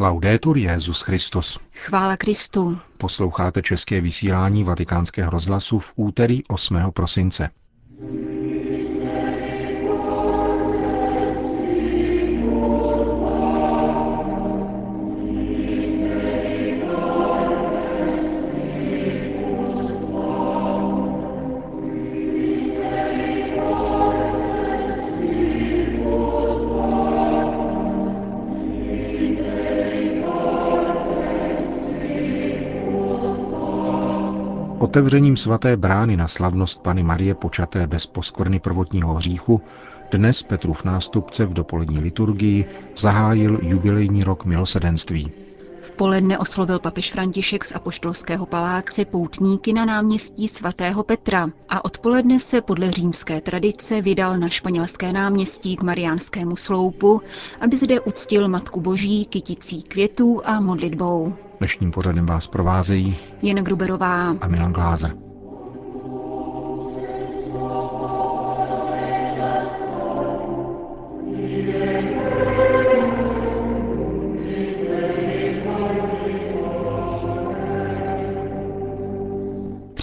Laudetur Jezus Christus. Chvála Kristu. Posloucháte české vysílání Vatikánského rozhlasu v úterý 8. prosince. Otevřením svaté brány na slavnost Pany Marie počaté bez poskvrny prvotního hříchu dnes Petrův nástupce v dopolední liturgii zahájil jubilejní rok milosedenství. V poledne oslovil papež František z Apoštolského paláce poutníky na náměstí svatého Petra a odpoledne se podle římské tradice vydal na španělské náměstí k Mariánskému sloupu, aby zde uctil Matku Boží kyticí květů a modlitbou. Dnešním pořadem vás provázejí Jen Gruberová a Milan Glázer.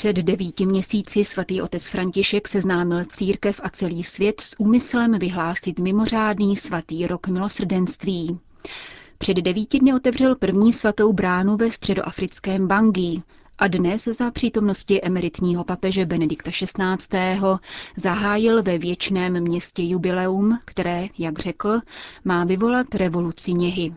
Před devíti měsíci svatý otec František seznámil církev a celý svět s úmyslem vyhlásit mimořádný svatý rok milosrdenství. Před devíti dny otevřel první svatou bránu ve středoafrickém Bangui a dnes za přítomnosti emeritního papeže Benedikta XVI. zahájil ve věčném městě jubileum, které, jak řekl, má vyvolat revoluci něhy.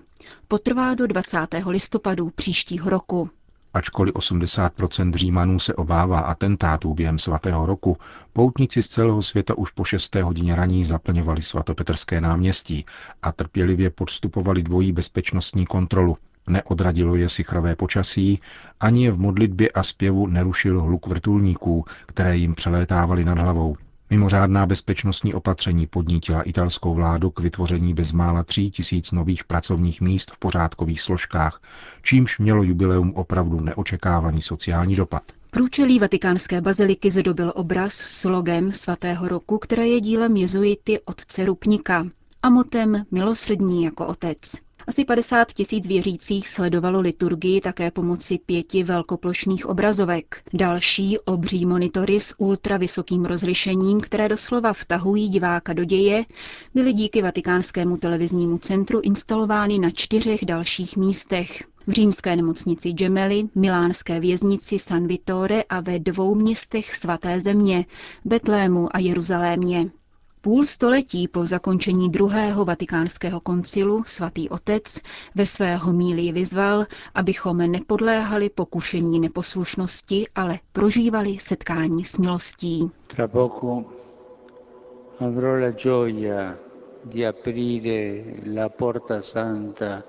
Potrvá do 20. listopadu příštího roku. Ačkoliv 80% Římanů se obává atentátů během svatého roku, poutníci z celého světa už po 6. hodině raní zaplňovali svatopetrské náměstí a trpělivě podstupovali dvojí bezpečnostní kontrolu. Neodradilo je sichravé počasí, ani je v modlitbě a zpěvu nerušil hluk vrtulníků, které jim přelétávali nad hlavou. Mimořádná bezpečnostní opatření podnítila italskou vládu k vytvoření bezmála tří tisíc nových pracovních míst v pořádkových složkách, čímž mělo jubileum opravdu neočekávaný sociální dopad. Průčelí vatikánské baziliky zdobil obraz s logem svatého roku, které je dílem jezuity otce Rupnika a motem milosrdní jako otec. Asi 50 tisíc věřících sledovalo liturgii také pomocí pěti velkoplošných obrazovek. Další obří monitory s ultravysokým rozlišením, které doslova vtahují diváka do děje, byly díky vatikánskému televiznímu centru instalovány na čtyřech dalších místech. V římské nemocnici Gemelli, milánské věznici San Vittore a ve dvou městech svaté země, Betlému a Jeruzalémě. Půl století po zakončení druhého vatikánského koncilu svatý otec ve své homílii vyzval, abychom nepodléhali pokušení neposlušnosti, ale prožívali setkání s milostí. Avrò la gioia di aprire la porta santa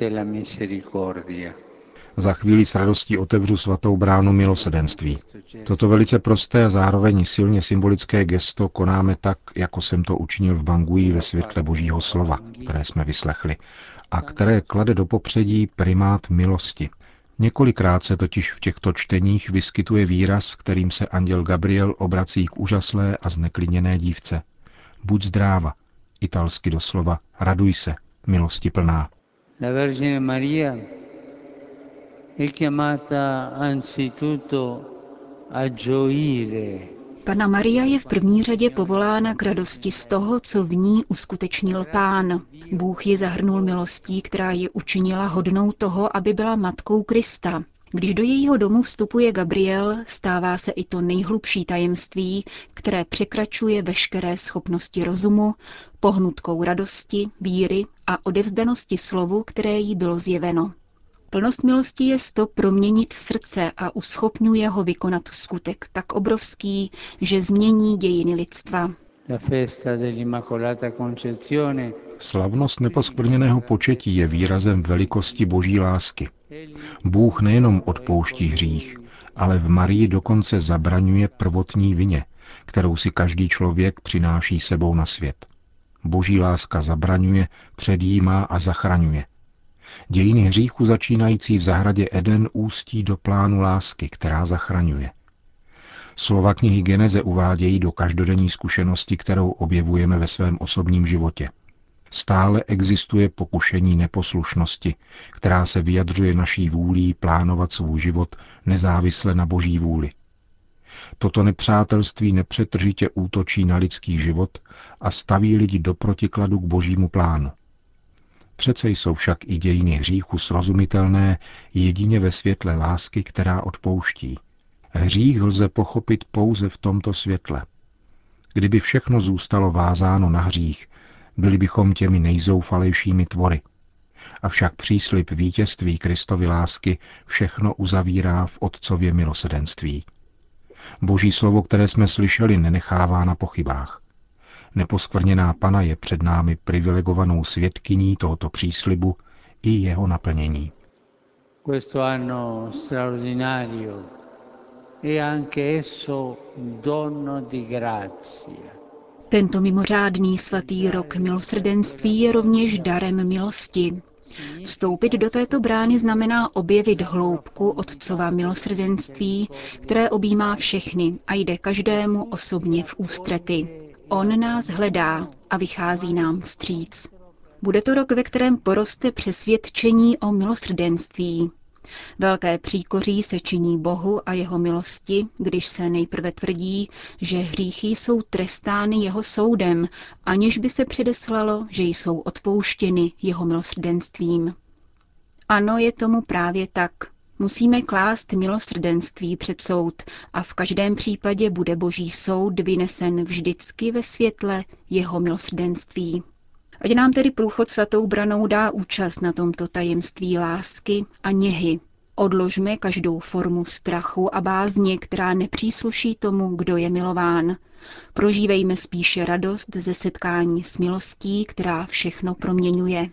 della misericordia. Za chvíli s radostí otevřu svatou bránu milosedenství. Toto velice prosté a zároveň silně symbolické gesto konáme tak, jako jsem to učinil v Bangui ve světle božího slova, které jsme vyslechli, a které klade do popředí primát milosti. Několikrát se totiž v těchto čteních vyskytuje výraz, kterým se anděl Gabriel obrací k úžaslé a zneklidněné dívce. Buď zdráva, italsky doslova, raduj se, milosti plná. La Vergine Maria Pana Maria je v první řadě povolána k radosti z toho, co v ní uskutečnil pán. Bůh ji zahrnul milostí, která ji učinila hodnou toho, aby byla matkou Krista. Když do jejího domu vstupuje Gabriel, stává se i to nejhlubší tajemství, které překračuje veškeré schopnosti rozumu, pohnutkou radosti, víry a odevzdanosti slovu, které jí bylo zjeveno. Plnost milosti je to proměnit srdce a uschopňuje ho vykonat skutek tak obrovský, že změní dějiny lidstva. Slavnost neposkvrněného početí je výrazem velikosti boží lásky. Bůh nejenom odpouští hřích, ale v Marii dokonce zabraňuje prvotní vině, kterou si každý člověk přináší sebou na svět. Boží láska zabraňuje, předjímá a zachraňuje. Dějiny hříchu začínající v zahradě Eden ústí do plánu lásky, která zachraňuje. Slova knihy Geneze uvádějí do každodenní zkušenosti, kterou objevujeme ve svém osobním životě. Stále existuje pokušení neposlušnosti, která se vyjadřuje naší vůlí plánovat svůj život nezávisle na boží vůli. Toto nepřátelství nepřetržitě útočí na lidský život a staví lidi do protikladu k božímu plánu. Přece jsou však i dějiny hříchu srozumitelné jedině ve světle lásky, která odpouští. Hřích lze pochopit pouze v tomto světle. Kdyby všechno zůstalo vázáno na hřích, byli bychom těmi nejzoufalejšími tvory. Avšak příslip vítězství Kristovy lásky všechno uzavírá v Otcově milosedenství. Boží slovo, které jsme slyšeli, nenechává na pochybách. Neposkvrněná pana je před námi privilegovanou svědkyní tohoto příslibu i jeho naplnění. Questo anno straordinario è anche esso dono di grazia. Tento mimořádný svatý rok milosrdenství je rovněž darem milosti. Vstoupit do této brány znamená objevit hloubku Otcova milosrdenství, které objímá všechny a jde každému osobně v ústrety. On nás hledá a vychází nám vstříc. Bude to rok, ve kterém poroste přesvědčení o milosrdenství. Velké příkoří se činí Bohu a jeho milosti, když se nejprve tvrdí, že hříchy jsou trestány jeho soudem, aniž by se předeslalo, že jsou odpouštěny jeho milosrdenstvím. Ano, je tomu právě tak. Musíme klást milosrdenství před soud a v každém případě bude boží soud vynesen vždycky ve světle jeho milosrdenství. Ať nám tedy průchod svatou branou dá účast na tomto tajemství lásky a něhy. Odložme každou formu strachu a bázně, která nepřísluší tomu, kdo je milován. Prožívejme spíše radost ze setkání s milostí, která všechno proměňuje.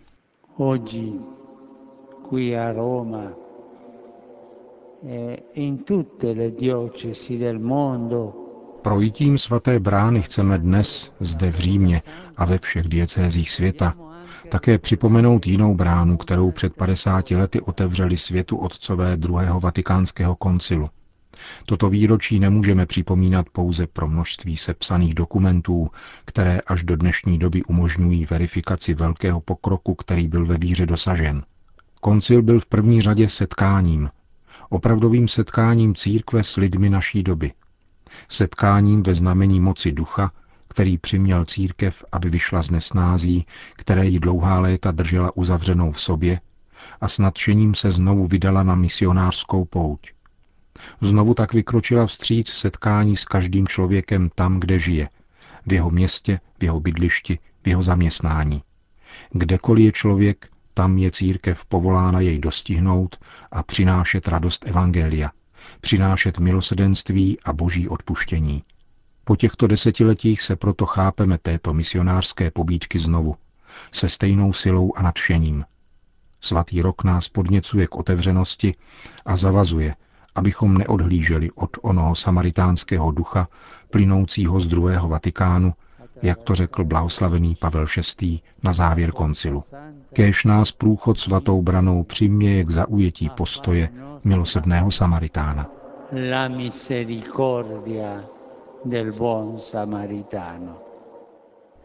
Oggi, qui a Roma, e mondo, Projítím svaté brány chceme dnes, zde v Římě a ve všech diecézích světa, také připomenout jinou bránu, kterou před 50 lety otevřeli světu otcové druhého vatikánského koncilu. Toto výročí nemůžeme připomínat pouze pro množství sepsaných dokumentů, které až do dnešní doby umožňují verifikaci velkého pokroku, který byl ve víře dosažen. Koncil byl v první řadě setkáním, opravdovým setkáním církve s lidmi naší doby. Setkáním ve znamení moci ducha, který přiměl církev, aby vyšla z nesnází, které ji dlouhá léta držela uzavřenou v sobě, a s nadšením se znovu vydala na misionářskou pouť. Znovu tak vykročila vstříc setkání s každým člověkem tam, kde žije, v jeho městě, v jeho bydlišti, v jeho zaměstnání. Kdekoliv je člověk, tam je církev povolána jej dostihnout a přinášet radost Evangelia, přinášet milosedenství a boží odpuštění. Po těchto desetiletích se proto chápeme této misionářské pobídky znovu, se stejnou silou a nadšením. Svatý rok nás podněcuje k otevřenosti a zavazuje, abychom neodhlíželi od onoho samaritánského ducha, plynoucího z druhého Vatikánu, jak to řekl blahoslavený Pavel VI. na závěr koncilu. Kéž nás průchod svatou branou přiměje k zaujetí postoje milosrdného Samaritána. La misericordia del buon samaritano.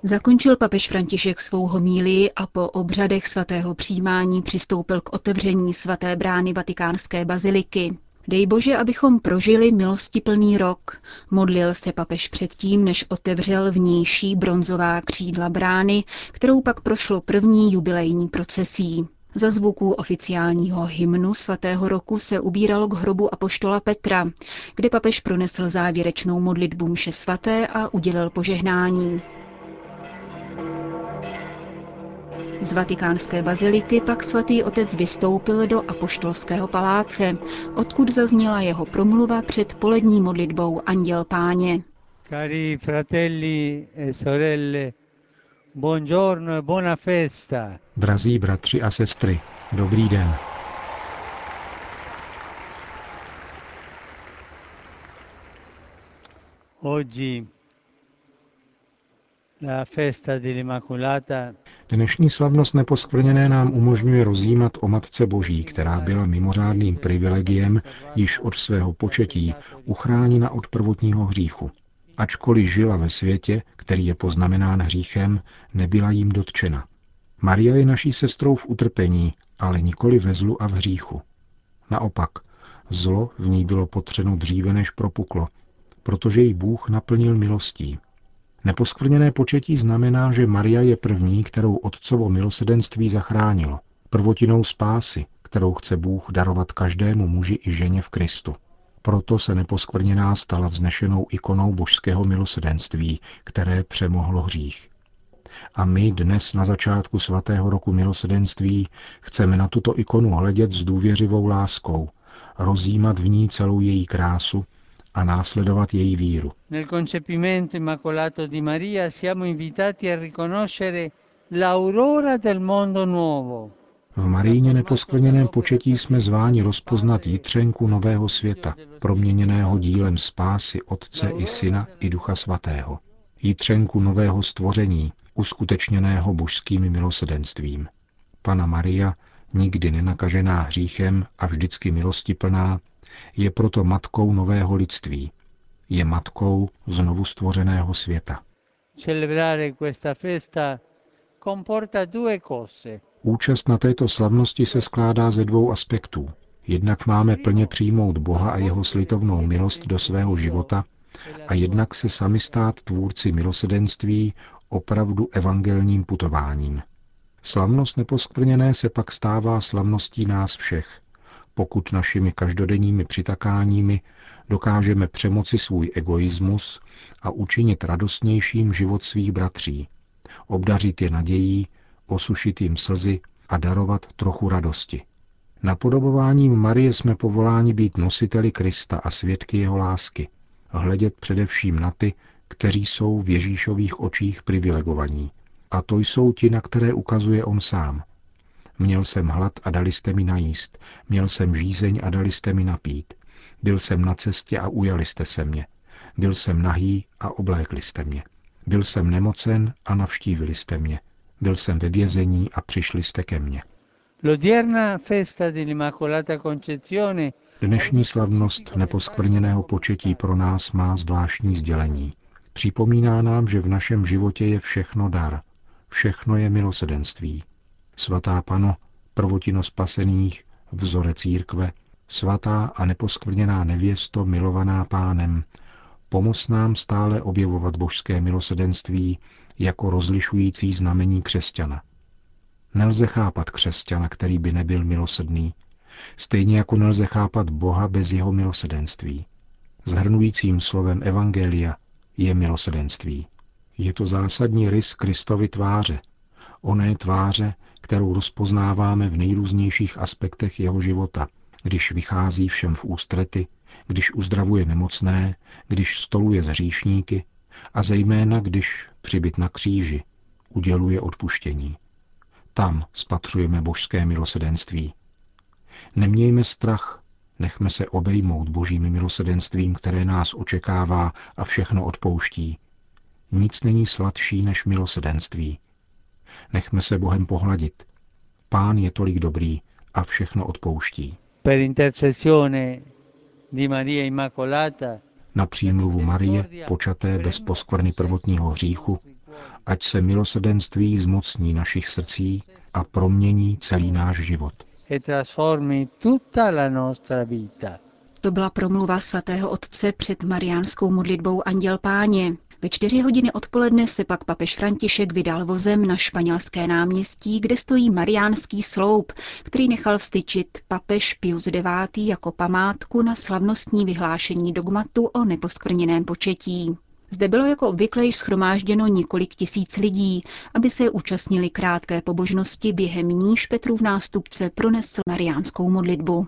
Zakončil papež František svou homílii a po obřadech svatého přijímání přistoupil k otevření svaté brány vatikánské baziliky. Dej Bože, abychom prožili milostiplný rok, modlil se papež předtím, než otevřel vnější bronzová křídla brány, kterou pak prošlo první jubilejní procesí. Za zvuků oficiálního hymnu svatého roku se ubíralo k hrobu apoštola Petra, kde papež pronesl závěrečnou modlitbu mše svaté a udělil požehnání. Z vatikánské baziliky pak svatý otec vystoupil do apoštolského paláce, odkud zazněla jeho promluva před polední modlitbou Anděl Páně. Cari fratelli e sorelle, buongiorno e buona festa. Drazí bratři a sestry, dobrý den. Oggi Dnešní slavnost neposkvrněné nám umožňuje rozjímat o Matce Boží, která byla mimořádným privilegiem již od svého početí uchráněna od prvotního hříchu. Ačkoliv žila ve světě, který je poznamenán hříchem, nebyla jím dotčena. Maria je naší sestrou v utrpení, ale nikoli ve zlu a v hříchu. Naopak, zlo v ní bylo potřeno dříve, než propuklo, protože ji Bůh naplnil milostí. Neposkvrněné početí znamená, že Maria je první, kterou Otcovo milosedenství zachránilo, prvotinou spásy, kterou chce Bůh darovat každému muži i ženě v Kristu. Proto se neposkvrněná stala vznešenou ikonou božského milosedenství, které přemohlo hřích. A my dnes na začátku svatého roku milosedenství chceme na tuto ikonu hledět s důvěřivou láskou, rozjímat v ní celou její krásu a následovat její víru. Nel concepimento immacolato di Maria siamo invitati a riconoscere l'aurora del mondo nuovo. V Maríně neposkvrněném početí jsme zváni rozpoznat jitřenku nového světa, proměněného dílem spásy Otce i Syna i Ducha Svatého. Jitřenku nového stvoření, uskutečněného božským milosedenstvím. Pana Maria, nikdy nenakažená hříchem a vždycky milostiplná, je proto matkou nového lidství. Je matkou znovu stvořeného světa. Celebrare questa festa comporta due cose. Účast na této slavnosti se skládá ze dvou aspektů. Jednak máme plně přijmout Boha a jeho slitovnou milost do svého života a jednak se sami stát tvůrci milosedenství opravdu evangelním putováním. Slavnost neposkvrněné se pak stává slavností nás všech, pokud našimi každodenními přitakáními dokážeme přemoci svůj egoismus a učinit radostnějším život svých bratří, obdařit je nadějí, osušit jim slzy a darovat trochu radosti. Napodobováním Marie jsme povoláni být nositeli Krista a svědky jeho lásky, hledět především na ty, kteří jsou v Ježíšových očích privilegovaní. A to jsou ti, na které ukazuje on sám. Měl jsem hlad a dali jste mi najíst, měl jsem žízeň a dali jste mi napít. Byl jsem na cestě a ujali jste se mě. Byl jsem nahý a oblékli jste mě. Byl jsem nemocen a navštívili jste mě. Byl jsem ve vězení a přišli jste ke mně. L'odierna festa dell'Immacolata Concezione Dnešní slavnost neposkvrněného početí pro nás má zvláštní sdělení. Připomíná nám, že v našem životě je všechno dar, všechno je milosedenství. Svatá pano, prvotino spasených, vzore církve, svatá a neposkvrněná nevěsto milovaná pánem, pomoz nám stále objevovat božské milosedenství jako rozlišující znamení křesťana. Nelze chápat křesťana, který by nebyl milosedný, stejně jako nelze chápat Boha bez jeho milosedenství. Zhrnujícím slovem Evangelia je milosedenství. Je to zásadní rys Kristovy tváře, oné tváře, kterou rozpoznáváme v nejrůznějších aspektech jeho života, když vychází všem v ústrety, když uzdravuje nemocné, když stoluje z hříšníky a zejména když, přibyt na kříži, uděluje odpuštění. Tam spatřujeme božské milosedenství. Nemějme strach, nechme se obejmout božím milosedenstvím, které nás očekává a všechno odpouští. Nic není sladší než milosedenství. Nechme se Bohem pohladit. Pán je tolik dobrý a všechno odpouští. per intercessione di Maria Immacolata Na přímluvu Marie, počaté bez poskvrny prvotního hříchu, ať se milosedenství zmocní našich srdcí a promění celý náš život. e. To byla promluva svatého otce před mariánskou modlitbou Anděl Páně. Ve čtyři hodiny odpoledne se pak papež František vydal vozem na španělské náměstí, kde stojí mariánský sloup, který nechal vstyčit papež Pius IX. jako památku na slavnostní vyhlášení dogmatu o neposkvrněném početí. Zde bylo jako obvykle již schromážděno několik tisíc lidí, aby se účastnili krátké pobožnosti, během níž Petrův nástupce pronesl mariánskou modlitbu.